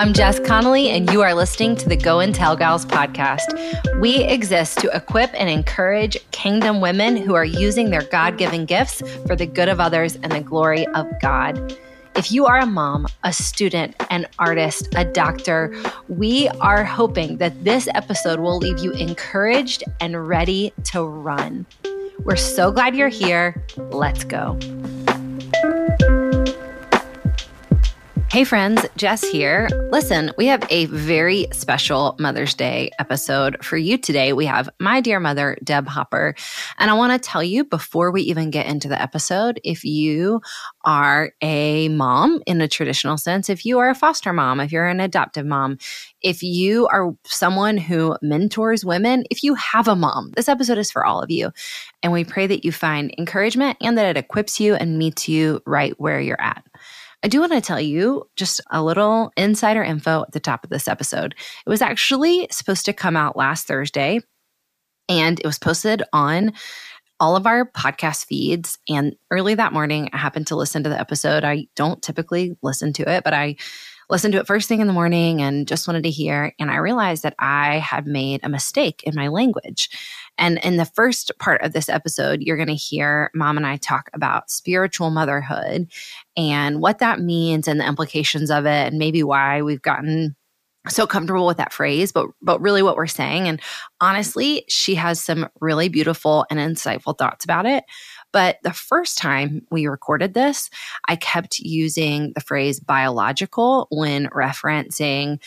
I'm Jess Connolly, and you are listening to the Go and Tell Gals podcast. We exist to equip and encourage kingdom women who are using their God given gifts for the good of others and the glory of God. If you are a mom, a student, an artist, a doctor, we are hoping that this episode will leave you encouraged and ready to run. We're so glad you're here. Let's go. Hey friends, Jess here. Listen, we have a very special Mother's Day episode for you today. We have my dear mother, Deb Hopper. And I want to tell you before we even get into the episode, if you are a mom in a traditional sense, if you are a foster mom, if you're an adoptive mom, if you are someone who mentors women, if you have a mom, this episode is for all of you. And we pray that you find encouragement and that it equips you and meets you right where you're at. I do want to tell you just a little insider info at the top of this episode. It was actually supposed to come out last Thursday, and it was posted on all of our podcast feeds. And early that morning, I happened to listen to the episode. I don't typically listen to it, but I listened to it first thing in the morning and just wanted to hear. And I realized that I had made a mistake in my language. And in the first part of this episode, you're going to hear mom and I talk about spiritual motherhood and what that means and the implications of it, and maybe why we've gotten so comfortable with that phrase but but really what we're saying and honestly she has some really beautiful and insightful thoughts about it but the first time we recorded this, I kept using the phrase biological when referencing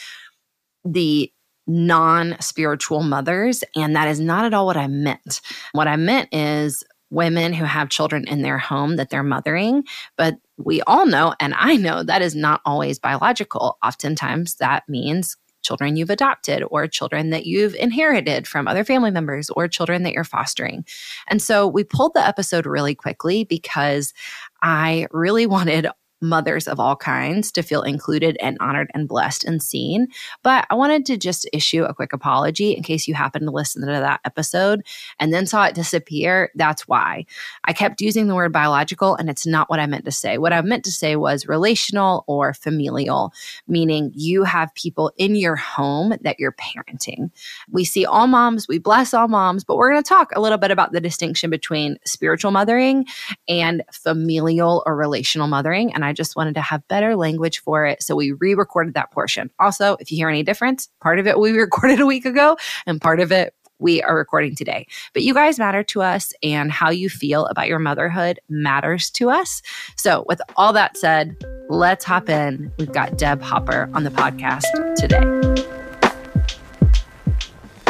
the non spiritual mothers. And that is not at all what I meant. What I meant is women who have children in their home that they're mothering. But we all know, and I know that is not always biological. Oftentimes that means children you've adopted or children that you've inherited from other family members or children that you're fostering. And so we pulled the episode really quickly because I really wanted mothers of all kinds to feel included and honored and blessed and seen. But I wanted to just issue a quick apology in case you happened to listen to that episode and then saw it disappear. That's why I kept using the word biological, and it's not what I meant to say. What I meant to say was relational or familial, meaning you have people in your home that you're parenting. We see all moms, we bless all moms, but we're going to talk a little bit about the distinction between spiritual mothering and familial or relational mothering. And I I just wanted to have better language for it. So we re recorded that portion. Also, if you hear any difference, part of it we recorded a week ago and part of it we are recording today. But you guys matter to us, and how you feel about your motherhood matters to us. So, with all that said, let's hop in. We've got Deb Hopper on the podcast today.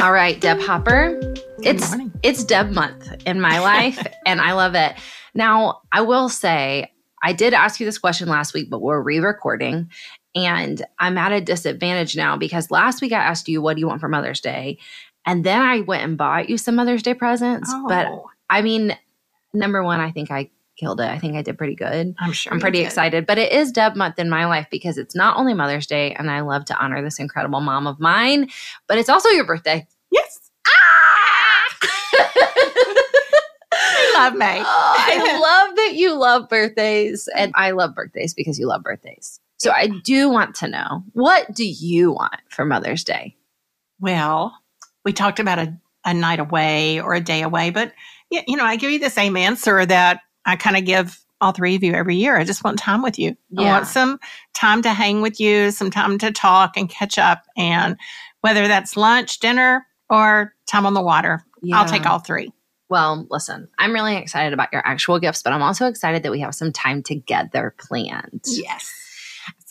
All right, Deb Hopper. it's it's Deb month in my life and I love it. Now, I will say I did ask you this question last week, but we're re recording. And I'm at a disadvantage now because last week I asked you, what do you want for Mother's Day? And then I went and bought you some Mother's Day presents. Oh. But I mean, number one, I think I killed it. I think I did pretty good. I'm sure. I'm pretty excited. But it is Deb month in my life because it's not only Mother's Day and I love to honor this incredible mom of mine, but it's also your birthday. Yes. Ah! Love May. oh, I love that you love birthdays. And I love birthdays because you love birthdays. So I do want to know what do you want for Mother's Day? Well, we talked about a, a night away or a day away, but you know, I give you the same answer that I kind of give all three of you every year. I just want time with you. Yeah. I want some time to hang with you, some time to talk and catch up. And whether that's lunch, dinner, or time on the water, yeah. I'll take all three. Well, listen, I'm really excited about your actual gifts, but I'm also excited that we have some time together planned. Yes.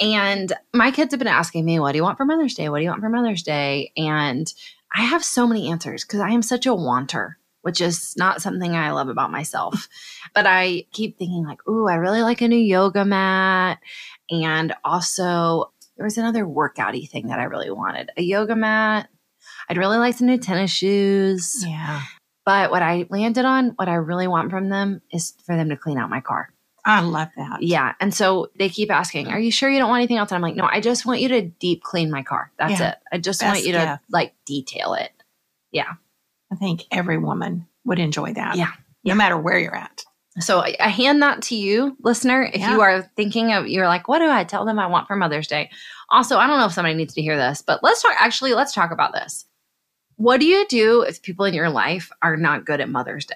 And my kids have been asking me, what do you want for Mother's Day? What do you want for Mother's Day? And I have so many answers because I am such a wanter, which is not something I love about myself. but I keep thinking, like, ooh, I really like a new yoga mat. And also, there was another workouty thing that I really wanted a yoga mat. I'd really like some new tennis shoes. Yeah. But what I landed on, what I really want from them is for them to clean out my car. I love that. Yeah. And so they keep asking, Are you sure you don't want anything else? And I'm like, No, I just want you to deep clean my car. That's yeah. it. I just Best want you to gift. like detail it. Yeah. I think every woman would enjoy that. Yeah. No matter where you're at. So I, I hand that to you, listener. If Yeah. you are thinking of, you're like, what do I tell them I want for Mother's Day? Also, I don't know if somebody needs to hear this, but let's talk. Actually, let's talk about this. What do you do if people in your life are not good at Mother's Day?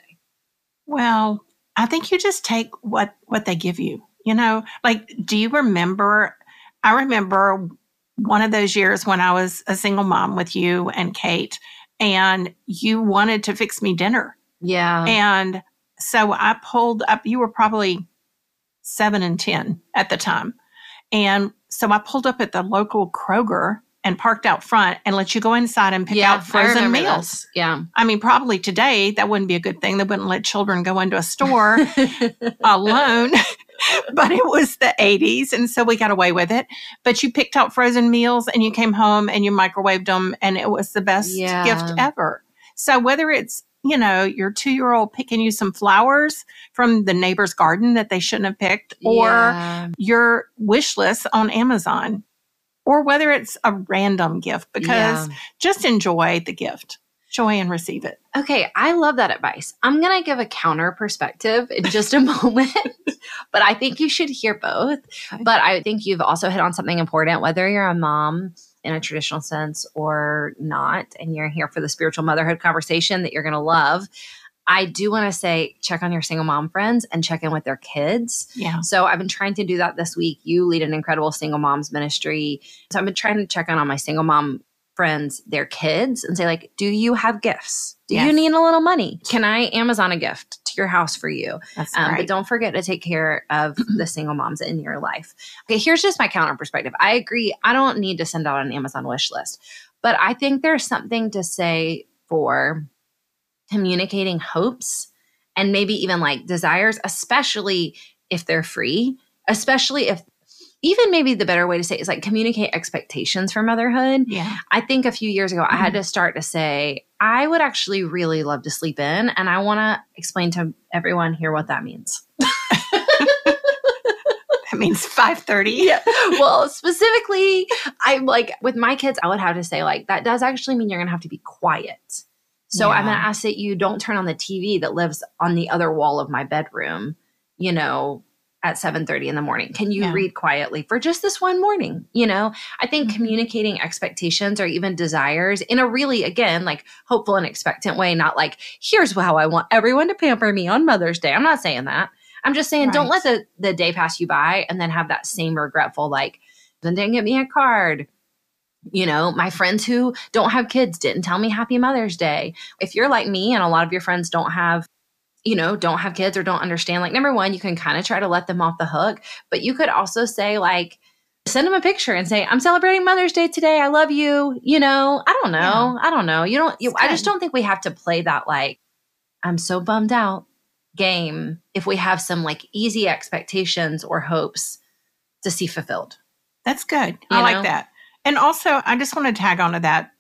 Well, I think you just take what what they give you. You know, like do you remember I remember one of those years when I was a single mom with you and Kate and you wanted to fix me dinner. Yeah. And so I pulled up you were probably 7 and 10 at the time. And so I pulled up at the local Kroger and parked out front and let you go inside and pick out frozen meals. this. Yeah. I mean, probably today that wouldn't be a good thing. They wouldn't let children go into a store alone. but it was the 80s, and so we got away with it. But you picked out frozen meals and you came home and you microwaved them, and it was the best Yeah. gift ever. So whether it's you know your two year old picking you some flowers from the neighbor's garden that they shouldn't have picked, or Yeah. your wish list on Amazon, or whether it's a random gift, because Yeah. just enjoy the gift, joy and receive it. Okay, I love that advice. I'm going to give a counter perspective in just a moment, but I think you should hear both. But I think you've also hit on something important, whether you're a mom in a traditional sense or not, and you're here for the spiritual motherhood conversation that you're going to love. I do want to say check on your single mom friends and check in with their kids. Yeah. So I've been trying to do that this week. You lead an incredible single moms ministry. So I've been trying to check in on my single mom friends, their kids, and say, like, do you have gifts? Do you need a little money? Can I Amazon a gift to your house for you? That's Um, right. But don't forget to take care of the single moms in your life. Okay, here's just my counter perspective. I agree. I don't need to send out an Amazon wish list, but I think there's something to say for communicating hopes and maybe even like desires, especially if they're free, especially if even maybe the better way to say it is like communicate expectations for motherhood. yeah. I think a few years ago, I had mm-hmm. to start to say, I would actually really love to sleep in. And I want to explain to everyone here what that means. That means 5:30. well, specifically, I'm like, with my kids, I would have to say, like, that does actually mean you're going to have to be quiet. So I'm going to ask that you don't turn on the TV that lives on the other wall of my bedroom, you know, at 7:30 in the morning. Can you Yeah. read quietly for just this one morning? You know, I think Mhm. communicating expectations or even desires in a really again like hopeful and expectant way, not like here's how I want everyone to pamper me on Mother's Day. I'm not saying that. I'm just saying don't let the the day pass you by and then have that same regretful like then didn't get me a card. You know, my friends who don't have kids didn't tell me happy Mother's Day. If you're like me and a lot of your friends don't have you know, don't have kids or don't understand, like, number one, you can kind of try to let them off the hook, but you could also say, like, send them a picture and say, I'm celebrating Mother's Day today. I love you. You know, I don't know. I don't know. You don't, you, I just don't think we have to play that, like, I'm so bummed out game if we have some like easy expectations or hopes to see fulfilled. That's good. You I like that. And also, I just want to tag onto that.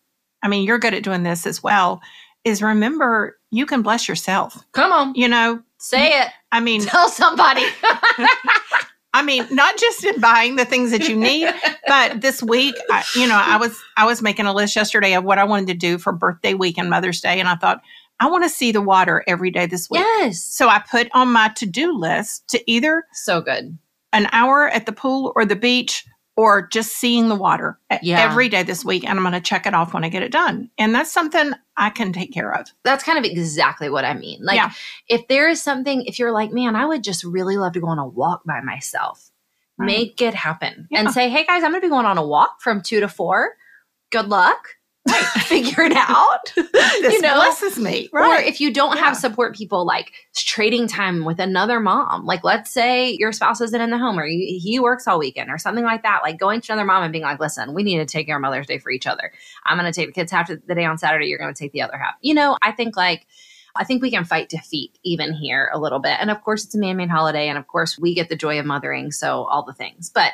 I mean, you're good at doing this as well. Is remember you can bless yourself. Come on, You know, say it. I mean, Tell somebody. I mean, not just in buying the things that you need, but this week, I, you know, I was I was making a list yesterday of what I wanted to do for birthday week and Mother's Day, and I thought I want to see the water every day this week. yes. So I put on my to do list to either So good. an hour at the pool or the beach or just seeing the water Yeah. every day this week and I'm going to check it off when I get it done. And that's something I can take care of. that's kind of exactly what I mean. Like, Yeah. if there is something, if you're like, man, I would just really love to go on a walk by myself, Right. make it happen Yeah. and say, hey guys, I'm going to be going on a walk from two to four. Good luck. Figure it out. This you know, blesses me. Right. Or if you don't Yeah. have support people, like trading time with another mom, like let's say your spouse isn't in the home or you, he works all weekend or something like that, like going to another mom and being like, listen, we need to take our Mother's Day for each other. I'm going to take the kids half of the day on Saturday. You're going to take the other half. You know, I think like, I think we can fight defeat even here a little bit. And of course, it's a man made holiday. And of course, we get the joy of mothering. So all the things. But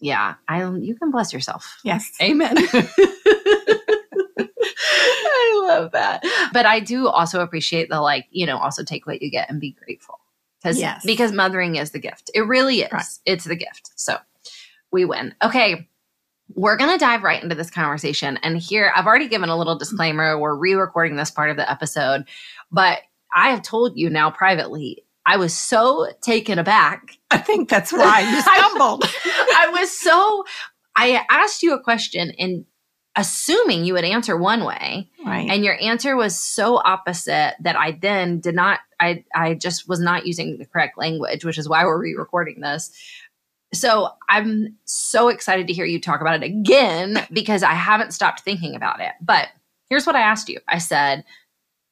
yeah, I you can bless yourself. yes. Amen. I love that. But I do also appreciate the like, you know, also take what you get and be grateful. Because Yes. because mothering is the gift. It really is. Right. It's the gift. So we win. Okay. We're going to dive right into this conversation. And here, I've already given a little disclaimer. We're re recording this part of the episode, but I have told you now privately I was so taken aback. I think that's why you stumbled. I was so, I asked you a question and assuming you would answer one way. Right. And your answer was so opposite that I then did not, I, I just was not using the correct language, which is why we're re recording this. So I'm so excited to hear you talk about it again because I haven't stopped thinking about it. But here's what I asked you I said,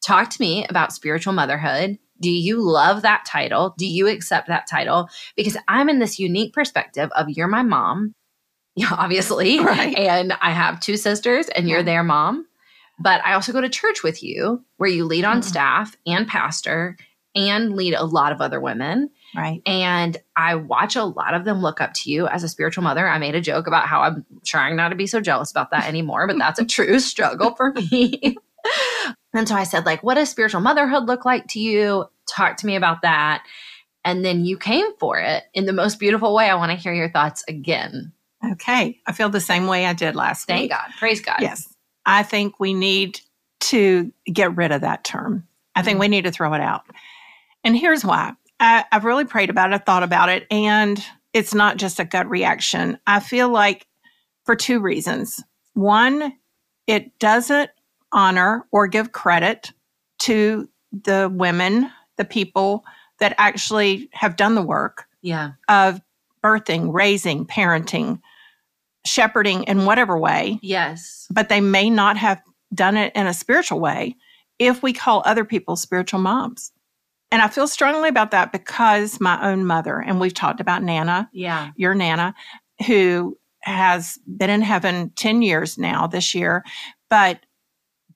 Talk to me about spiritual motherhood. Do you love that title? Do you accept that title? Because I'm in this unique perspective of you're my mom, obviously, right. and I have two sisters, and you're their mom. But I also go to church with you where you lead on mm-hmm. staff and pastor and lead a lot of other women. Right. And I watch a lot of them look up to you as a spiritual mother. I made a joke about how I'm trying not to be so jealous about that anymore, but that's a true struggle for me. and so I said, like, what does spiritual motherhood look like to you? Talk to me about that. And then you came for it in the most beautiful way. I want to hear your thoughts again. Okay. I feel the same way I did last Thank week. God. Praise God. Yes. I think we need to get rid of that term. I think mm-hmm. we need to throw it out. And here's why I, I've really prayed about it, thought about it, and it's not just a gut reaction. I feel like for two reasons. One, it doesn't honor or give credit to the women, the people that actually have done the work yeah. of birthing, raising, parenting, shepherding in whatever way. Yes. But they may not have done it in a spiritual way if we call other people spiritual moms. And I feel strongly about that because my own mother, and we've talked about Nana, yeah, your Nana, who has been in heaven 10 years now this year, but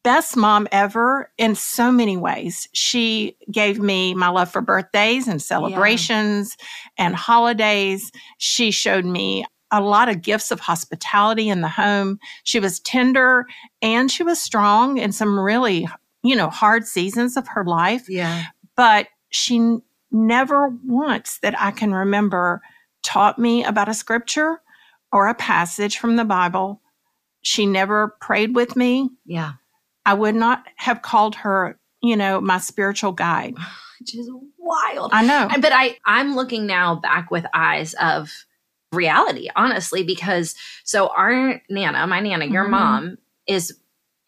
best mom ever in so many ways. She gave me my love for birthdays and celebrations yeah. and holidays. She showed me a lot of gifts of hospitality in the home. She was tender and she was strong in some really, you know, hard seasons of her life. Yeah but she never once that I can remember taught me about a scripture or a passage from the Bible. She never prayed with me. Yeah. I would not have called her, you know, my spiritual guide. Which is wild. I know. But I I'm looking now back with eyes of reality, honestly, because so our Nana, my Nana, your mm-hmm. mom, is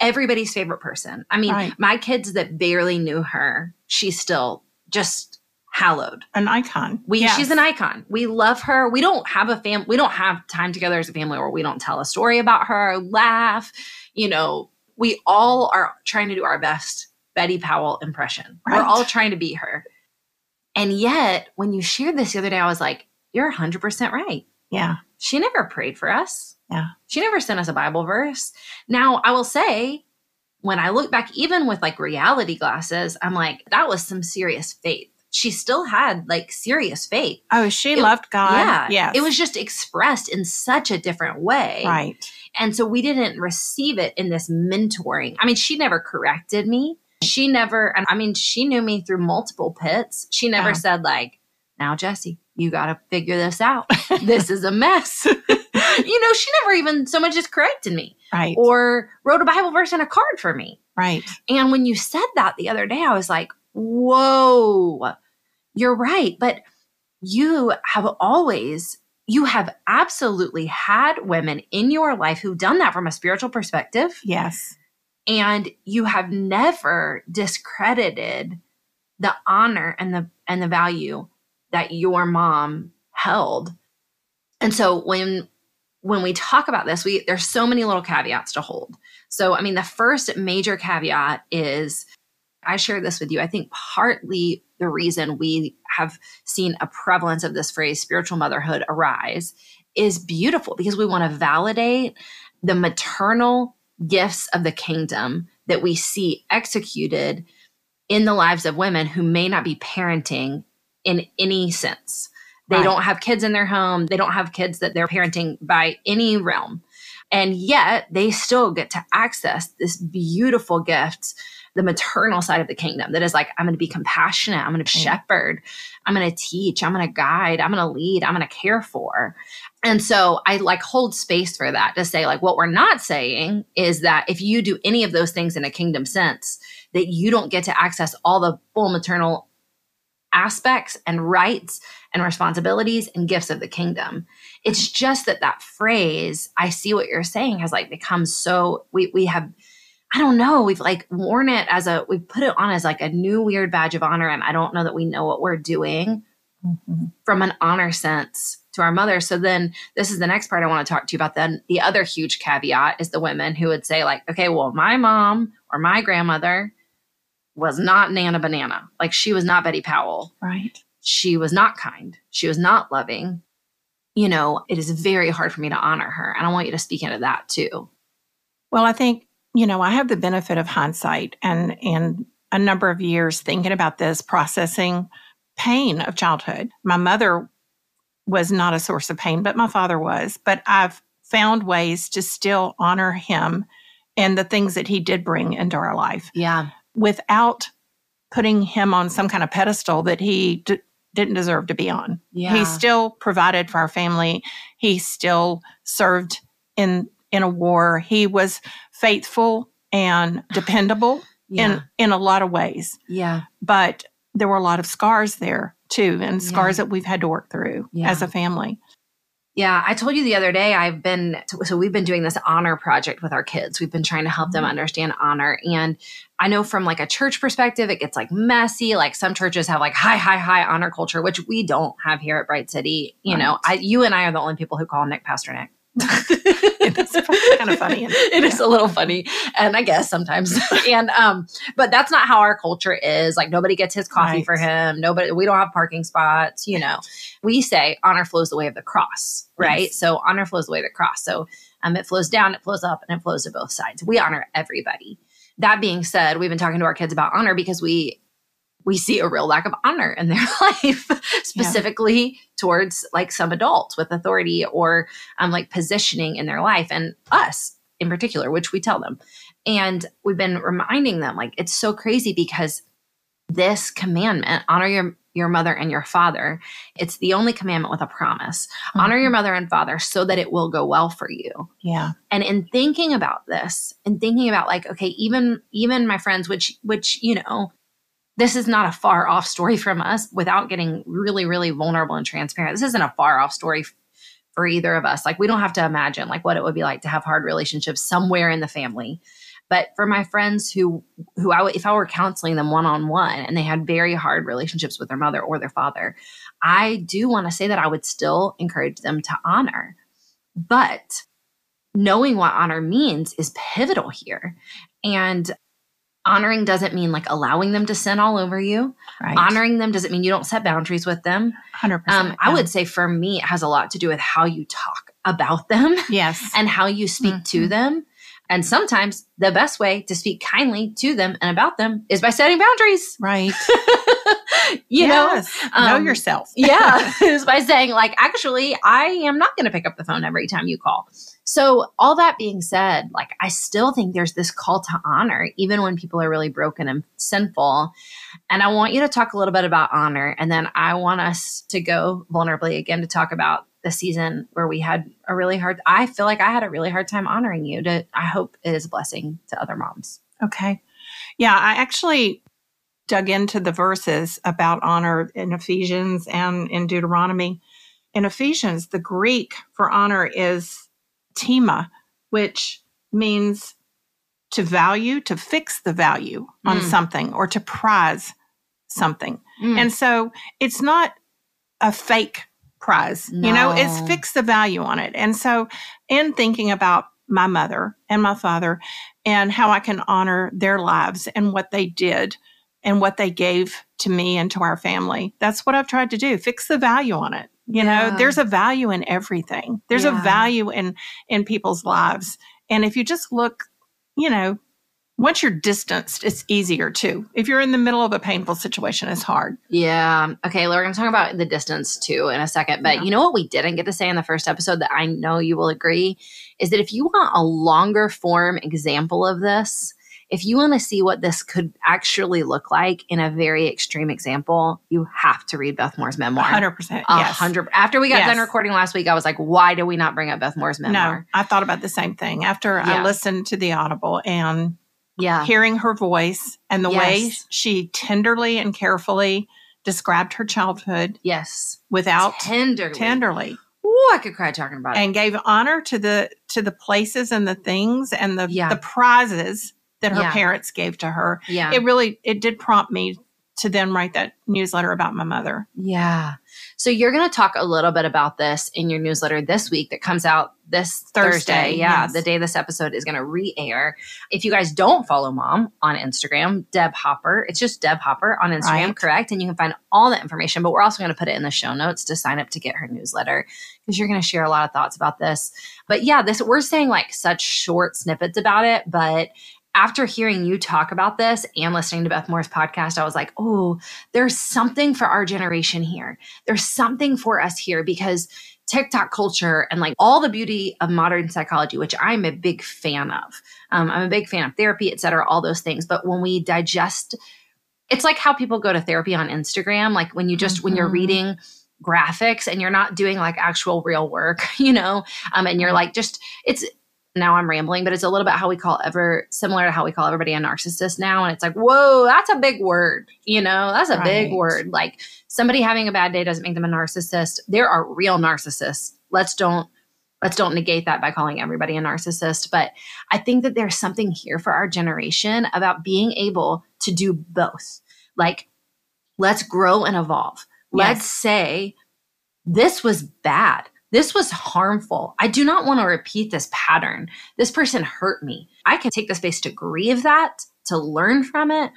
everybody's favorite person. I mean, right. my kids that barely knew her, she's still just hallowed. An icon. We yes. she's an icon. We love her. We don't have a fam we don't have time together as a family where we don't tell a story about her, laugh, you know, we all are trying to do our best Betty Powell impression. Right. We're all trying to be her. And yet, when you shared this the other day, I was like, you're 100% right. Yeah. She never prayed for us. Yeah. She never sent us a Bible verse. Now, I will say, when I look back, even with like reality glasses, I'm like, that was some serious faith. She still had like serious faith. Oh, she it, loved God. Yeah. Yes. It was just expressed in such a different way. Right. And so we didn't receive it in this mentoring. I mean, she never corrected me. She never, and I mean, she knew me through multiple pits. She never yeah. said, like, now, Jesse, you got to figure this out. this is a mess. you know, she never even so much as corrected me. Right. Or wrote a Bible verse in a card for me. Right. And when you said that the other day, I was like, whoa, you're right. But you have always, you have absolutely had women in your life who've done that from a spiritual perspective. Yes. And you have never discredited the honor and the and the value that your mom held. And so when when we talk about this, we there's so many little caveats to hold. So, I mean, the first major caveat is I shared this with you. I think partly the reason we have seen a prevalence of this phrase spiritual motherhood arise is beautiful because we want to validate the maternal gifts of the kingdom that we see executed in the lives of women who may not be parenting in any sense. They right. don't have kids in their home. They don't have kids that they're parenting by any realm. And yet they still get to access this beautiful gift, the maternal side of the kingdom that is like, I'm going to be compassionate. I'm going to shepherd. I'm going to teach. I'm going to guide. I'm going to lead. I'm going to care for. And so I like hold space for that to say, like, what we're not saying is that if you do any of those things in a kingdom sense, that you don't get to access all the full maternal aspects and rights and responsibilities and gifts of the kingdom. It's just that that phrase, I see what you're saying, has like become so, we, we have, I don't know, we've like worn it as a, we put it on as like a new weird badge of honor. And I don't know that we know what we're doing mm-hmm. from an honor sense to our mother. So then this is the next part I want to talk to you about. Then the other huge caveat is the women who would say, like, okay, well, my mom or my grandmother was not Nana Banana. Like she was not Betty Powell. Right. She was not kind. She was not loving. You know, it is very hard for me to honor her. And I want you to speak into that too. Well, I think, you know, I have the benefit of hindsight and and a number of years thinking about this, processing pain of childhood. My mother was not a source of pain, but my father was. But I've found ways to still honor him and the things that he did bring into our life. Yeah. Without putting him on some kind of pedestal that he d- didn't deserve to be on. Yeah. He still provided for our family. He still served in in a war. He was faithful and dependable yeah. in in a lot of ways. Yeah. But there were a lot of scars there too, and scars yeah. that we've had to work through yeah. as a family. Yeah, I told you the other day I've been so we've been doing this honor project with our kids. We've been trying to help them mm-hmm. understand honor and I know from like a church perspective it gets like messy. Like some churches have like high high high honor culture which we don't have here at Bright City. You right. know, I you and I are the only people who call Nick Pastor Nick. It's kind of funny. It yeah. is a little funny, and I guess sometimes. and um, but that's not how our culture is. Like nobody gets his coffee right. for him. Nobody. We don't have parking spots. You know, we say honor flows the way of the cross, right? Yes. So honor flows the way of the cross. So um, it flows down, it flows up, and it flows to both sides. We honor everybody. That being said, we've been talking to our kids about honor because we we see a real lack of honor in their life, specifically yeah. towards like some adults with authority or um, like positioning in their life and us in particular, which we tell them. And we've been reminding them like it's so crazy because this commandment, honor your your mother and your father. It's the only commandment with a promise. Mm-hmm. Honor your mother and father so that it will go well for you. Yeah. And in thinking about this and thinking about like okay, even even my friends which which you know, this is not a far off story from us without getting really, really vulnerable and transparent. This isn't a far off story for either of us. Like, we don't have to imagine like what it would be like to have hard relationships somewhere in the family. But for my friends who, who I, if I were counseling them one on one and they had very hard relationships with their mother or their father, I do want to say that I would still encourage them to honor. But knowing what honor means is pivotal here. And honoring doesn't mean like allowing them to sin all over you. Right. Honoring them doesn't mean you don't set boundaries with them. 100%. Um, yeah. I would say for me, it has a lot to do with how you talk about them. Yes. And how you speak mm-hmm. to them. And sometimes the best way to speak kindly to them and about them is by setting boundaries. Right. you yes. know, um, know yourself. yeah. Is by saying, like, actually, I am not going to pick up the phone every time you call. So, all that being said, like, I still think there's this call to honor, even when people are really broken and sinful. And I want you to talk a little bit about honor. And then I want us to go vulnerably again to talk about the season where we had a really hard, I feel like I had a really hard time honoring you. To, I hope it is a blessing to other moms. Okay. Yeah, I actually dug into the verses about honor in Ephesians and in Deuteronomy. In Ephesians, the Greek for honor is tima, which means to value, to fix the value on mm. something or to prize something. Mm. And so it's not a fake prize, no. you know, it's fix the value on it. And so in thinking about my mother and my father and how I can honor their lives and what they did and what they gave to me and to our family, that's what I've tried to do. Fix the value on it. You yeah. know, there's a value in everything. There's yeah. a value in in people's lives. And if you just look, you know, once you're distanced, it's easier too. If you're in the middle of a painful situation, it's hard. Yeah. Okay, we're going to talk about the distance too in a second. But yeah. you know what we didn't get to say in the first episode that I know you will agree is that if you want a longer form example of this, if you want to see what this could actually look like in a very extreme example, you have to read Beth Moore's memoir. 100%. Yes. 100 After we got yes. done recording last week, I was like, why do we not bring up Beth Moore's memoir? No, I thought about the same thing. After yeah. I listened to the Audible and yeah. hearing her voice and the yes. way she tenderly and carefully described her childhood. Yes. Without tenderly. Tenderly. Ooh, I could cry talking about and it. And gave honor to the to the places and the things and the yeah. the prizes that her Yeah. parents gave to her. Yeah. It really it did prompt me to then write that newsletter about my mother. Yeah. So you're going to talk a little bit about this in your newsletter this week that comes out this Thursday. Thursday, Yeah. yes. The day this episode is going to re air. If you guys don't follow mom on Instagram, Deb Hopper, it's just Deb Hopper on Instagram, Right. correct? And you can find all the information, but we're also going to put it in the show notes to sign up to get her newsletter because you're going to share a lot of thoughts about this. But yeah, this we're saying like such short snippets about it, but after hearing you talk about this and listening to Beth Moore's podcast, I was like, oh, there's something for our generation here. There's something for us here because TikTok culture and like all the beauty of modern psychology, which I'm a big fan of. Um, I'm a big fan of therapy, et cetera, all those things. But when we digest, it's like how people go to therapy on Instagram. Like when you just, when you're Mhm. reading graphics and you're not doing like actual real work, you know, um, and you're like just, it's, now I'm rambling, but it's a little bit how we call ever similar to how we call everybody a narcissist now. And it's like, whoa, that's a big word. You know, that's a big word. Like somebody having a bad day doesn't make them a narcissist. There are real narcissists. Let's don't let's don't negate that by calling everybody a narcissist. But I think that there's something here for our generation about being able to do both. Like, let's grow and evolve. Let's say this was bad. This was harmful. I do not want to repeat this pattern. This person hurt me. I can take the space to grieve that, to learn from it,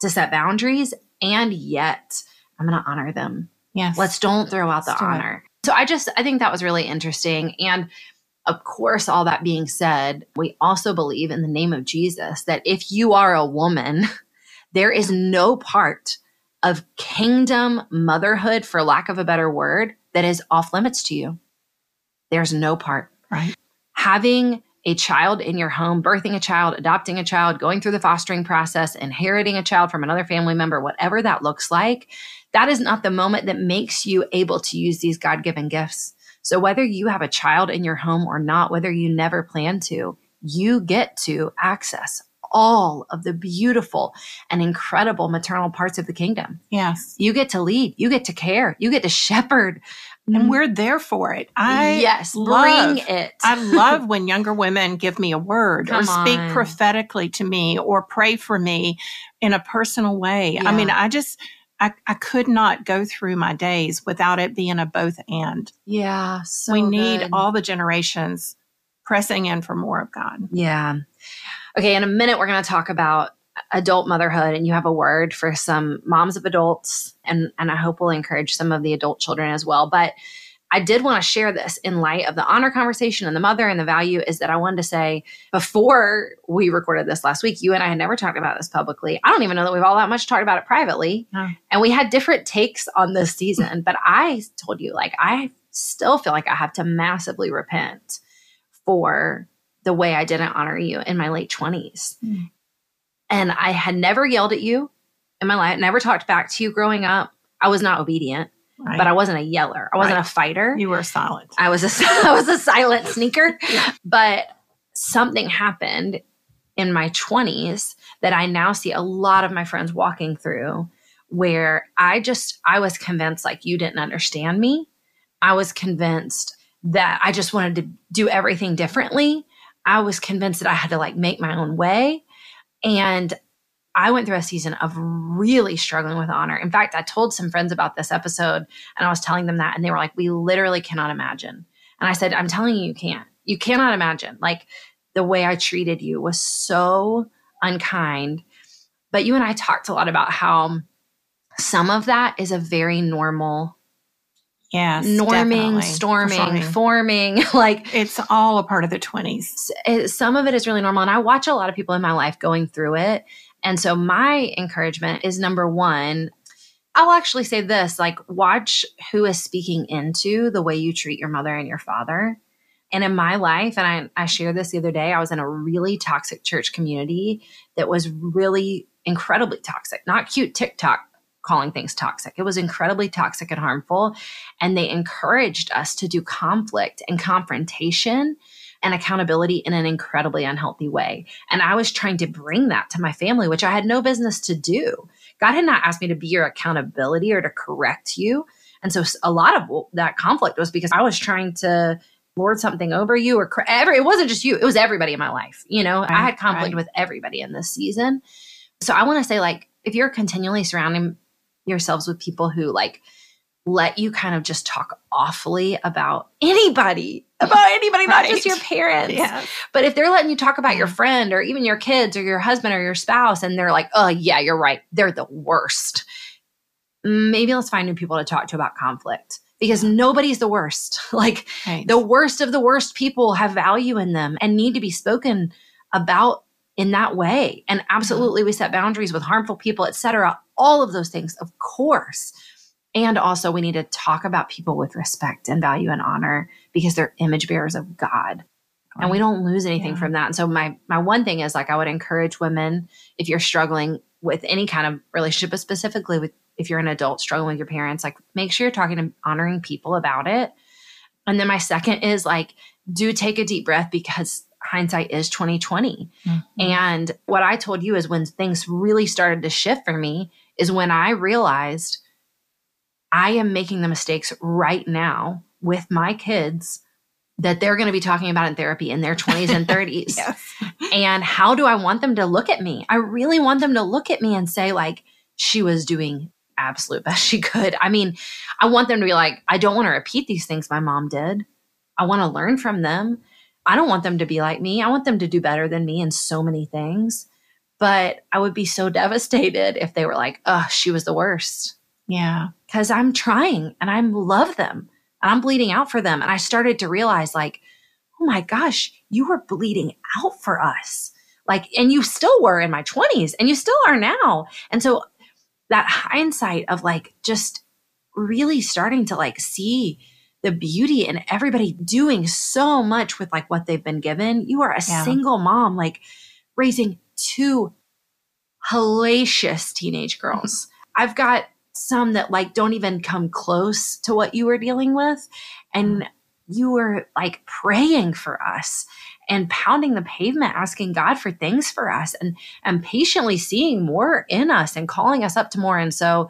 to set boundaries, and yet I'm going to honor them. Yes. Let's don't throw out the Let's honor. So I just, I think that was really interesting. And of course, all that being said, we also believe in the name of Jesus that if you are a woman, there is no part of kingdom motherhood, for lack of a better word, that is off limits to you. There's no part. right. Having a child in your home, birthing a child, adopting a child, going through the fostering process, inheriting a child from another family member, whatever that looks like, that is not the moment that makes you able to use these God given gifts. So, whether you have a child in your home or not, whether you never plan to, you get to access all of the beautiful and incredible maternal parts of the kingdom. Yes. You get to lead, you get to care, you get to shepherd. And mm-hmm. we're there for it. I yes, love, bring it. I love when younger women give me a word or speak on. prophetically to me or pray for me in a personal way. I mean, I just I, I could not go through my days without it being a both and. yeah, so we need good. all the generations pressing in for more of God. Yeah. Okay, in a minute, we're going to talk about adult motherhood, and you have a word for some moms of adults, and, and I hope we'll encourage some of the adult children as well. But I did want to share this in light of the honor conversation and the mother and the value is that I wanted to say before we recorded this last week, you and I had never talked about this publicly. I don't even know that we've all that much talked about it privately. No. And we had different takes on this season, but I told you, like, I still feel like I have to massively repent for the way I didn't honor you in my late 20s. Mm. And I had never yelled at you in my life, never talked back to you growing up. I was not obedient, Right? but I wasn't a yeller. I wasn't Right. a fighter. you were silent. I was a I was a silent sneaker. But something happened in my 20s that I now see a lot of my friends walking through where I just I was convinced like you didn't understand me. I was convinced that I just wanted to do everything differently. I was convinced that I had to like make my own way. And I went through a season of really struggling with honor. In fact, I told some friends about this episode and I was telling them that, and they were like, We literally cannot imagine. And I said, I'm telling you, you can't. You cannot imagine. Like the way I treated you was so unkind. But you and I talked a lot about how some of that is a very normal Yes. norming, storming, Performing. forming. like It's all a part of the 20s. it, some of it is really normal. And I watch a lot of people in my life going through it. And so my encouragement is number one, I'll actually say this like, watch who is speaking into the way you treat your mother and your father. And in my life, and I, I shared this the other day, I was in a really toxic church community that was really incredibly toxic, not cute TikTok calling things toxic. It was incredibly toxic and harmful. And they encouraged us to do conflict and confrontation and accountability in an incredibly unhealthy way. And I was trying to bring that to my family, which I had no business to do God had not asked me to be your accountability or to correct you. And so a lot of that conflict was because I was trying to lord something over you or every, it wasn't just you, it was everybody in my life. You know, right, I had conflict right. with everybody in this season. So I want to say, like, if you're continually surrounding yourselves with people who like let you kind of just talk awfully about anybody, about anybody, right. not just your parents. But if they're letting you talk about your mm-hmm. friend or even your kids or your husband or your spouse and they're like, oh, yeah, you're right. They're the worst. Maybe let's find new people to talk to about conflict because nobody's the worst. Like right. the worst of the worst people have value in them and need to be spoken about in that way. And absolutely, we set boundaries with harmful people, etc. All of those things, of course. And also, we need to talk about people with respect and value and honor because they're image bearers of God. And we don't lose anything yeah. from that. And so my my one thing is like I would encourage women if you're struggling with any kind of relationship, but specifically with if you're an adult struggling with your parents, like make sure you're talking to honoring people about it. And then my second is like do take a deep breath because hindsight is 2020. Mm-hmm. And what I told you is when things really started to shift for me is when I realized I am making the mistakes right now with my kids that they're going to be talking about in therapy in their 20s and 30s. yes. And how do I want them to look at me? I really want them to look at me and say like she was doing absolute best she could. I mean, I want them to be like I don't want to repeat these things my mom did. I want to learn from them. I don't want them to be like me. I want them to do better than me in so many things. But I would be so devastated if they were like, oh, she was the worst. Yeah. Because I'm trying and I love them and I'm bleeding out for them. And I started to realize, like, oh my gosh, you were bleeding out for us. Like, and you still were in my 20s and you still are now. And so that hindsight of like just really starting to like see the beauty in everybody doing so much with like what they've been given. You are a yeah. single mom, like raising two hellacious teenage girls. I've got some that like don't even come close to what you were dealing with. And mm-hmm. you were like praying for us and pounding the pavement asking god for things for us and and patiently seeing more in us and calling us up to more and so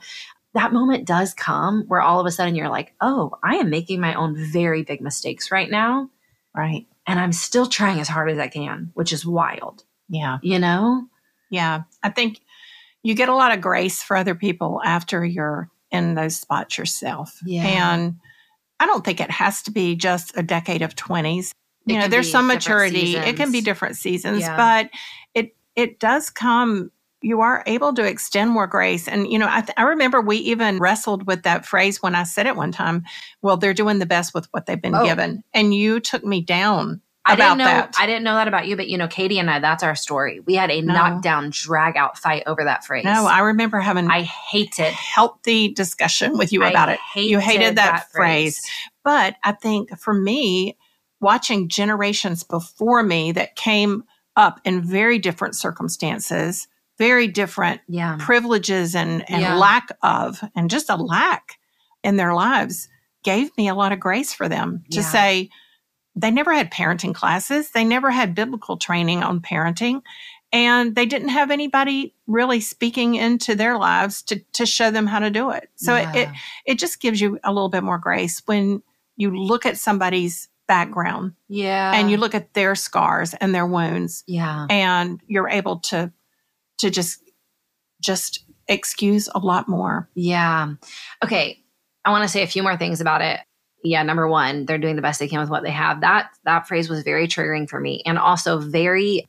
that moment does come where all of a sudden you're like, oh, I am making my own very big mistakes right now. Right. And I'm still trying as hard as I can, which is wild. Yeah. You know? Yeah. I think you get a lot of grace for other people after you're in those spots yourself. Yeah. And I don't think it has to be just a decade of 20s. You know, there's some maturity. Seasons. It can be different seasons, yeah. but it it does come you are able to extend more grace. And, you know, I, th- I remember we even wrestled with that phrase when I said it one time. Well, they're doing the best with what they've been oh. given. And you took me down I didn't know that. I didn't know that about you, but you know, Katie and I, that's our story. We had a no. knockdown, drag out fight over that phrase. No, I remember having I hated healthy discussion with you about I it. Hated you hated that, that phrase. phrase. But I think for me, watching generations before me that came up in very different circumstances very different yeah. privileges and, and yeah. lack of, and just a lack in their lives gave me a lot of grace for them to yeah. say they never had parenting classes. They never had biblical training on parenting. And they didn't have anybody really speaking into their lives to, to show them how to do it. So it, it, it just gives you a little bit more grace when you look at somebody's background. Yeah. And you look at their scars and their wounds. Yeah. And you're able to to just just excuse a lot more. Yeah. Okay. I want to say a few more things about it. Yeah, number one, they're doing the best they can with what they have. That that phrase was very triggering for me and also very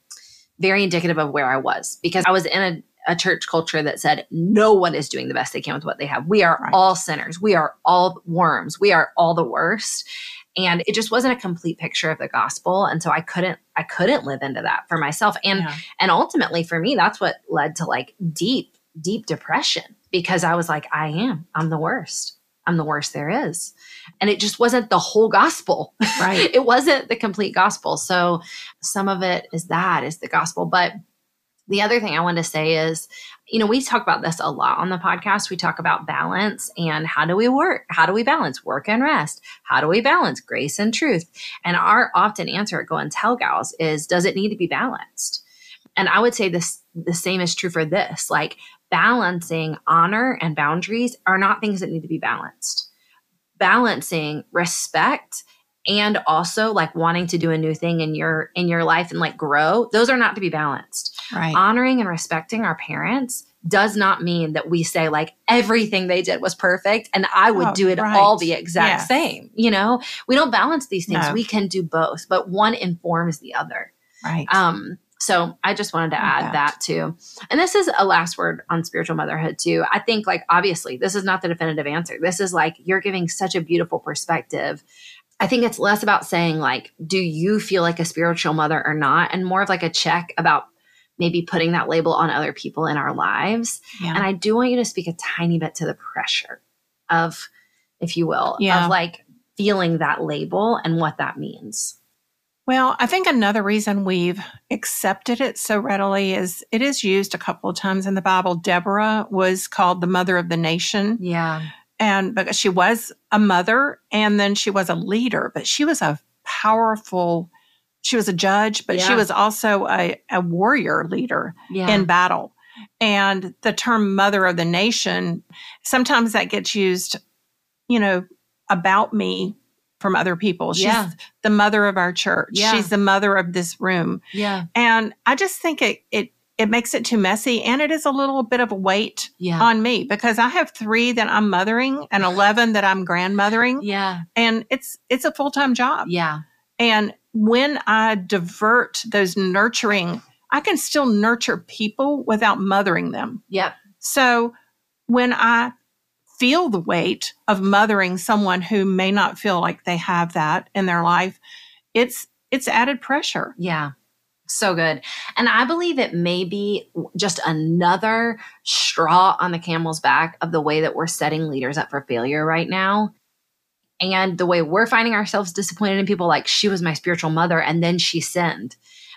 very indicative of where I was because I was in a, a church culture that said no one is doing the best they can with what they have. We are right. all sinners. We are all worms. We are all the worst and it just wasn't a complete picture of the gospel. And so i couldn't i couldn't live into that for myself. And yeah. and ultimately for me that's what led to like deep deep depression because i was like i am. I'm the worst. I'm the worst there is. And it just wasn't the whole gospel. Right. It wasn't the complete gospel. So some of it is that is the gospel. But the other thing I want to say is, you know, we talk about this a lot on the podcast. We talk about balance and how do we work? How do we balance work and rest? How do we balance grace and truth? And our often answer at Go and Tell Gals is, does it need to be balanced? And I would say this, the same is true for this. Like balancing honor and boundaries are not things that need to be balanced. Balancing respect and also like wanting to do a new thing in your in your life and like grow, those are not to be balanced. Right. Honoring and respecting our parents does not mean that we say like everything they did was perfect and I would Oh, do it right. all the exact Yes. same. You know, we don't balance these things. No. We can do both, but one informs the other. right. Um, so I just wanted to add that. too. And this is a last word on spiritual motherhood too. I think like obviously this is not the definitive answer. This is like you're giving such a beautiful perspective. I think it's less about saying like, do you feel like a spiritual mother or not? And more of like a check about maybe putting that label on other people in our lives. yeah. And I do want you to speak a tiny bit to the pressure of, if you will, Yeah. of like feeling that label and what that means. Well, I think another reason we've accepted it so readily is it is used a couple of times in the Bible. Deborah was called the mother of the nation, Yeah. and because she was a mother and then she was a leader, but she was a powerful, she was a judge, but she was also a, a warrior leader Yeah. in battle. And the term mother of the nation, sometimes that gets used, you know, about me from other people. She's Yeah. the mother of our church. Yeah. She's the mother of this room. yeah. And I just think it it it makes it too messy and it is a little bit of a weight Yeah. on me because I have 3 that I'm mothering and 11 that I'm grandmothering Yeah. and it's it's a full-time job. Yeah. And when I divert those nurturing, I can still nurture people without mothering them. Yep. So when I feel the weight of mothering someone who may not feel like they have that in their life, it's it's added pressure. Yeah. So good. And I believe it may be just another straw on the camel's back of the way that we're setting leaders up for failure right now. And the way we're finding ourselves disappointed in people like she was my spiritual mother and then she sinned,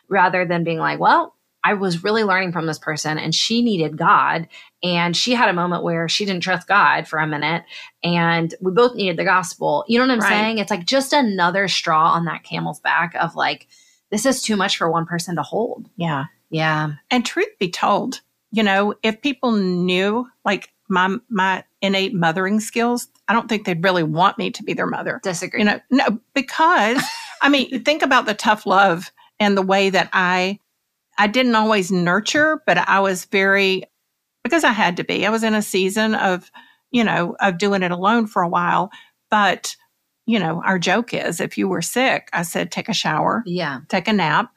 rather than being like, well, I was really learning from this person and she needed God. And she had a moment where she didn't trust God for a minute and we both needed the gospel. You know what I'm Right. saying? It's like just another straw on that camel's back of like, this is too much for one person to hold. Yeah. Yeah. And truth be told, you know, if people knew like my my innate mothering skills, I don't think they'd really want me to be their mother. Disagree. You know, no, because I mean, think about the tough love and the way that I I didn't always nurture, but I was very because I had to be. I was in a season of, you know, of doing it alone for a while. But, you know, our joke is if you were sick, I said take a shower, yeah. take a nap.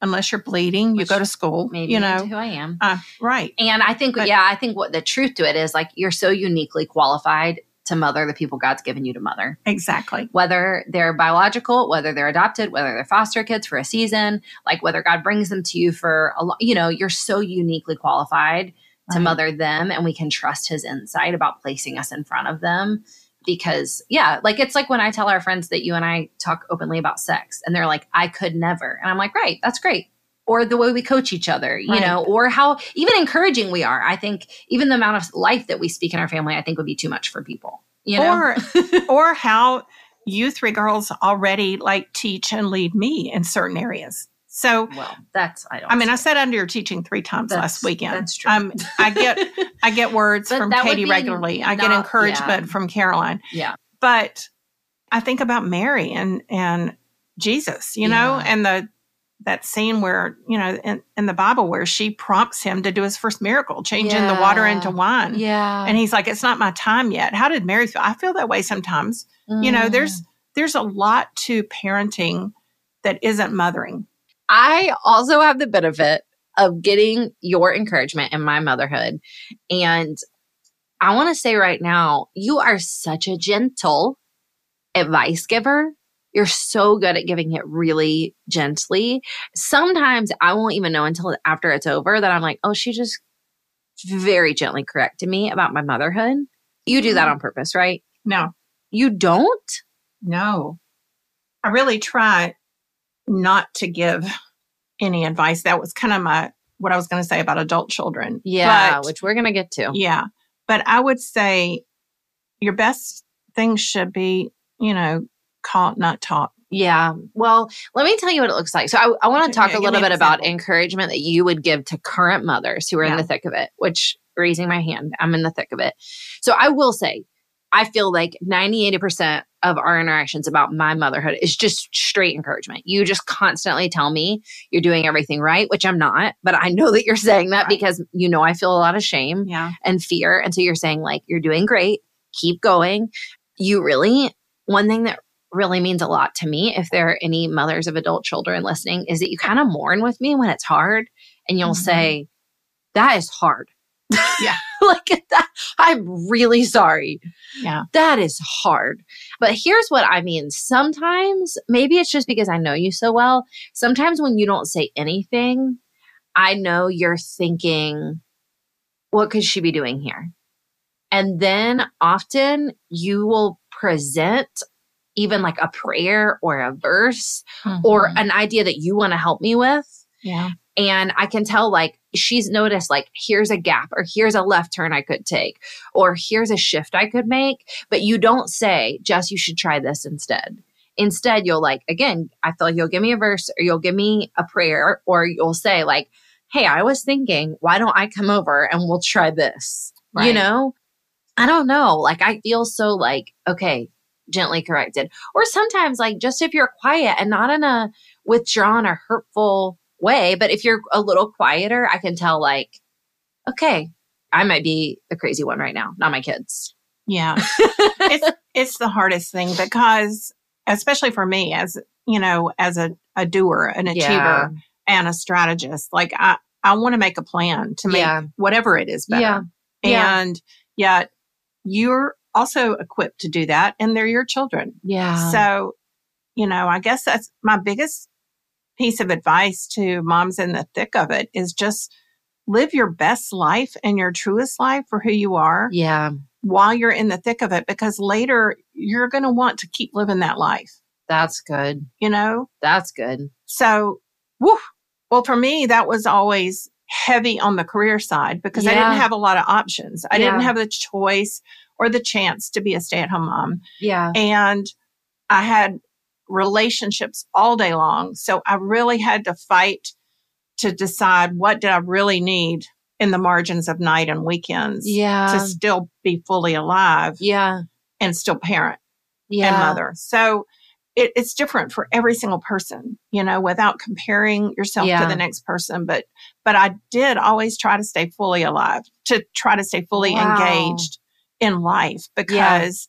Unless you're bleeding, you go to school. Maybe you know. who I am. Uh, right. And I think, But- yeah, I think what the truth to it is like you're so uniquely qualified to mother the people God's given you to mother. Exactly. Whether they're biological, whether they're adopted, whether they're foster kids for a season, like whether God brings them to you for a you know, you're so uniquely qualified to mother them and we can trust his insight about placing us in front of them because yeah like it's like when i tell our friends that you and i talk openly about sex and they're like i could never and i'm like right that's great or the way we coach each other you Right. know or how even encouraging we are i think even the amount of life that we speak in our family i think would be too much for people you know Or or how you three girls already like teach and lead me in certain areas. So well that's i don't I mean, I sat under your teaching three times last weekend. that's true. Um, I get I get words from Katie regularly. I get encouragement yeah. from Caroline. yeah But I think about Mary and and Jesus, you know, and the that scene where you know in, in the Bible where she prompts him to do his first miracle, changing the water into wine. yeah And he's like, "It's not my time yet." How did Mary feel? I feel that way sometimes. You know, Mm. there's there's a lot to parenting that isn't mothering. I also have the benefit of getting your encouragement in my motherhood. And I want to say right now, you are such a gentle advice giver. You're so good at giving it really gently. Sometimes I won't even know until after it's over that I'm like, oh, she just very gently corrected me about my motherhood. You do that mm-hmm. on purpose, right? No, You don't? no. I really try not to give any advice. That was kind of my what I was going to say about adult children. Yeah, But- which we're going to get to. yeah. But I would say your best thing should be, you know, caught, not taught. Yeah. Well, let me tell you what it looks like. So I, I want to talk yeah, a little bit about example. encouragement that you would give to current mothers who are in the thick of it, which raising my hand. I'm in the thick of it. So I will say, I feel like 90, 80% of our interactions about my motherhood is just straight encouragement. You just constantly tell me you're doing everything right, which I'm not, but I know that you're saying that right. because you know I feel a lot of shame yeah. and fear. And so you're saying, like, you're doing great, keep going. You really, one thing that really means a lot to me, if there are any mothers of adult children listening, is that you kind of mourn with me when it's hard and you'll mm-hmm. say, that is hard. Yeah. like that. I'm really sorry. Yeah. That is hard. But here's what I mean. Sometimes, maybe it's just because I know you so well. Sometimes when you don't say anything, I know you're thinking, what could she be doing here? And then often you will present even like a prayer or a verse mm-hmm. or an idea that you want to help me with. Yeah. And I can tell like she's noticed like here's a gap or here's a left turn I could take or here's a shift I could make. But you don't say, Jess, you should try this instead. Instead, you'll like, again, I feel like you'll give me a verse or you'll give me a prayer or you'll say like, Hey, I was thinking, why don't I come over and we'll try this? Right. You know? I don't know. Like I feel so like, okay, gently corrected. Or sometimes like just if you're quiet and not in a withdrawn or hurtful way. But if you're a little quieter, I can tell like, okay, I might be the crazy one right now, not my kids. Yeah. it's it's the hardest thing because especially for me as you know, as a, a doer, an achiever yeah. and a strategist, like I, I want to make a plan to make yeah. whatever it is better. Yeah. And yet you're also equipped to do that and they're your children. Yeah. So, you know, I guess that's my biggest piece of advice to moms in the thick of it is just live your best life and your truest life for who you are. Yeah. While you're in the thick of it, because later you're going to want to keep living that life. That's good. You know? That's good. So, whew, well, for me, that was always heavy on the career side because yeah. I didn't have a lot of options. I yeah. didn't have the choice or the chance to be a stay at home mom. Yeah. And I had relationships all day long. So I really had to fight to decide what did I really need in the margins of night and weekends yeah. to still be fully alive. Yeah. And still parent yeah. and mother. So it, it's different for every single person, you know, without comparing yourself yeah. to the next person. But, but I did always try to stay fully alive, to try to stay fully wow. engaged in life because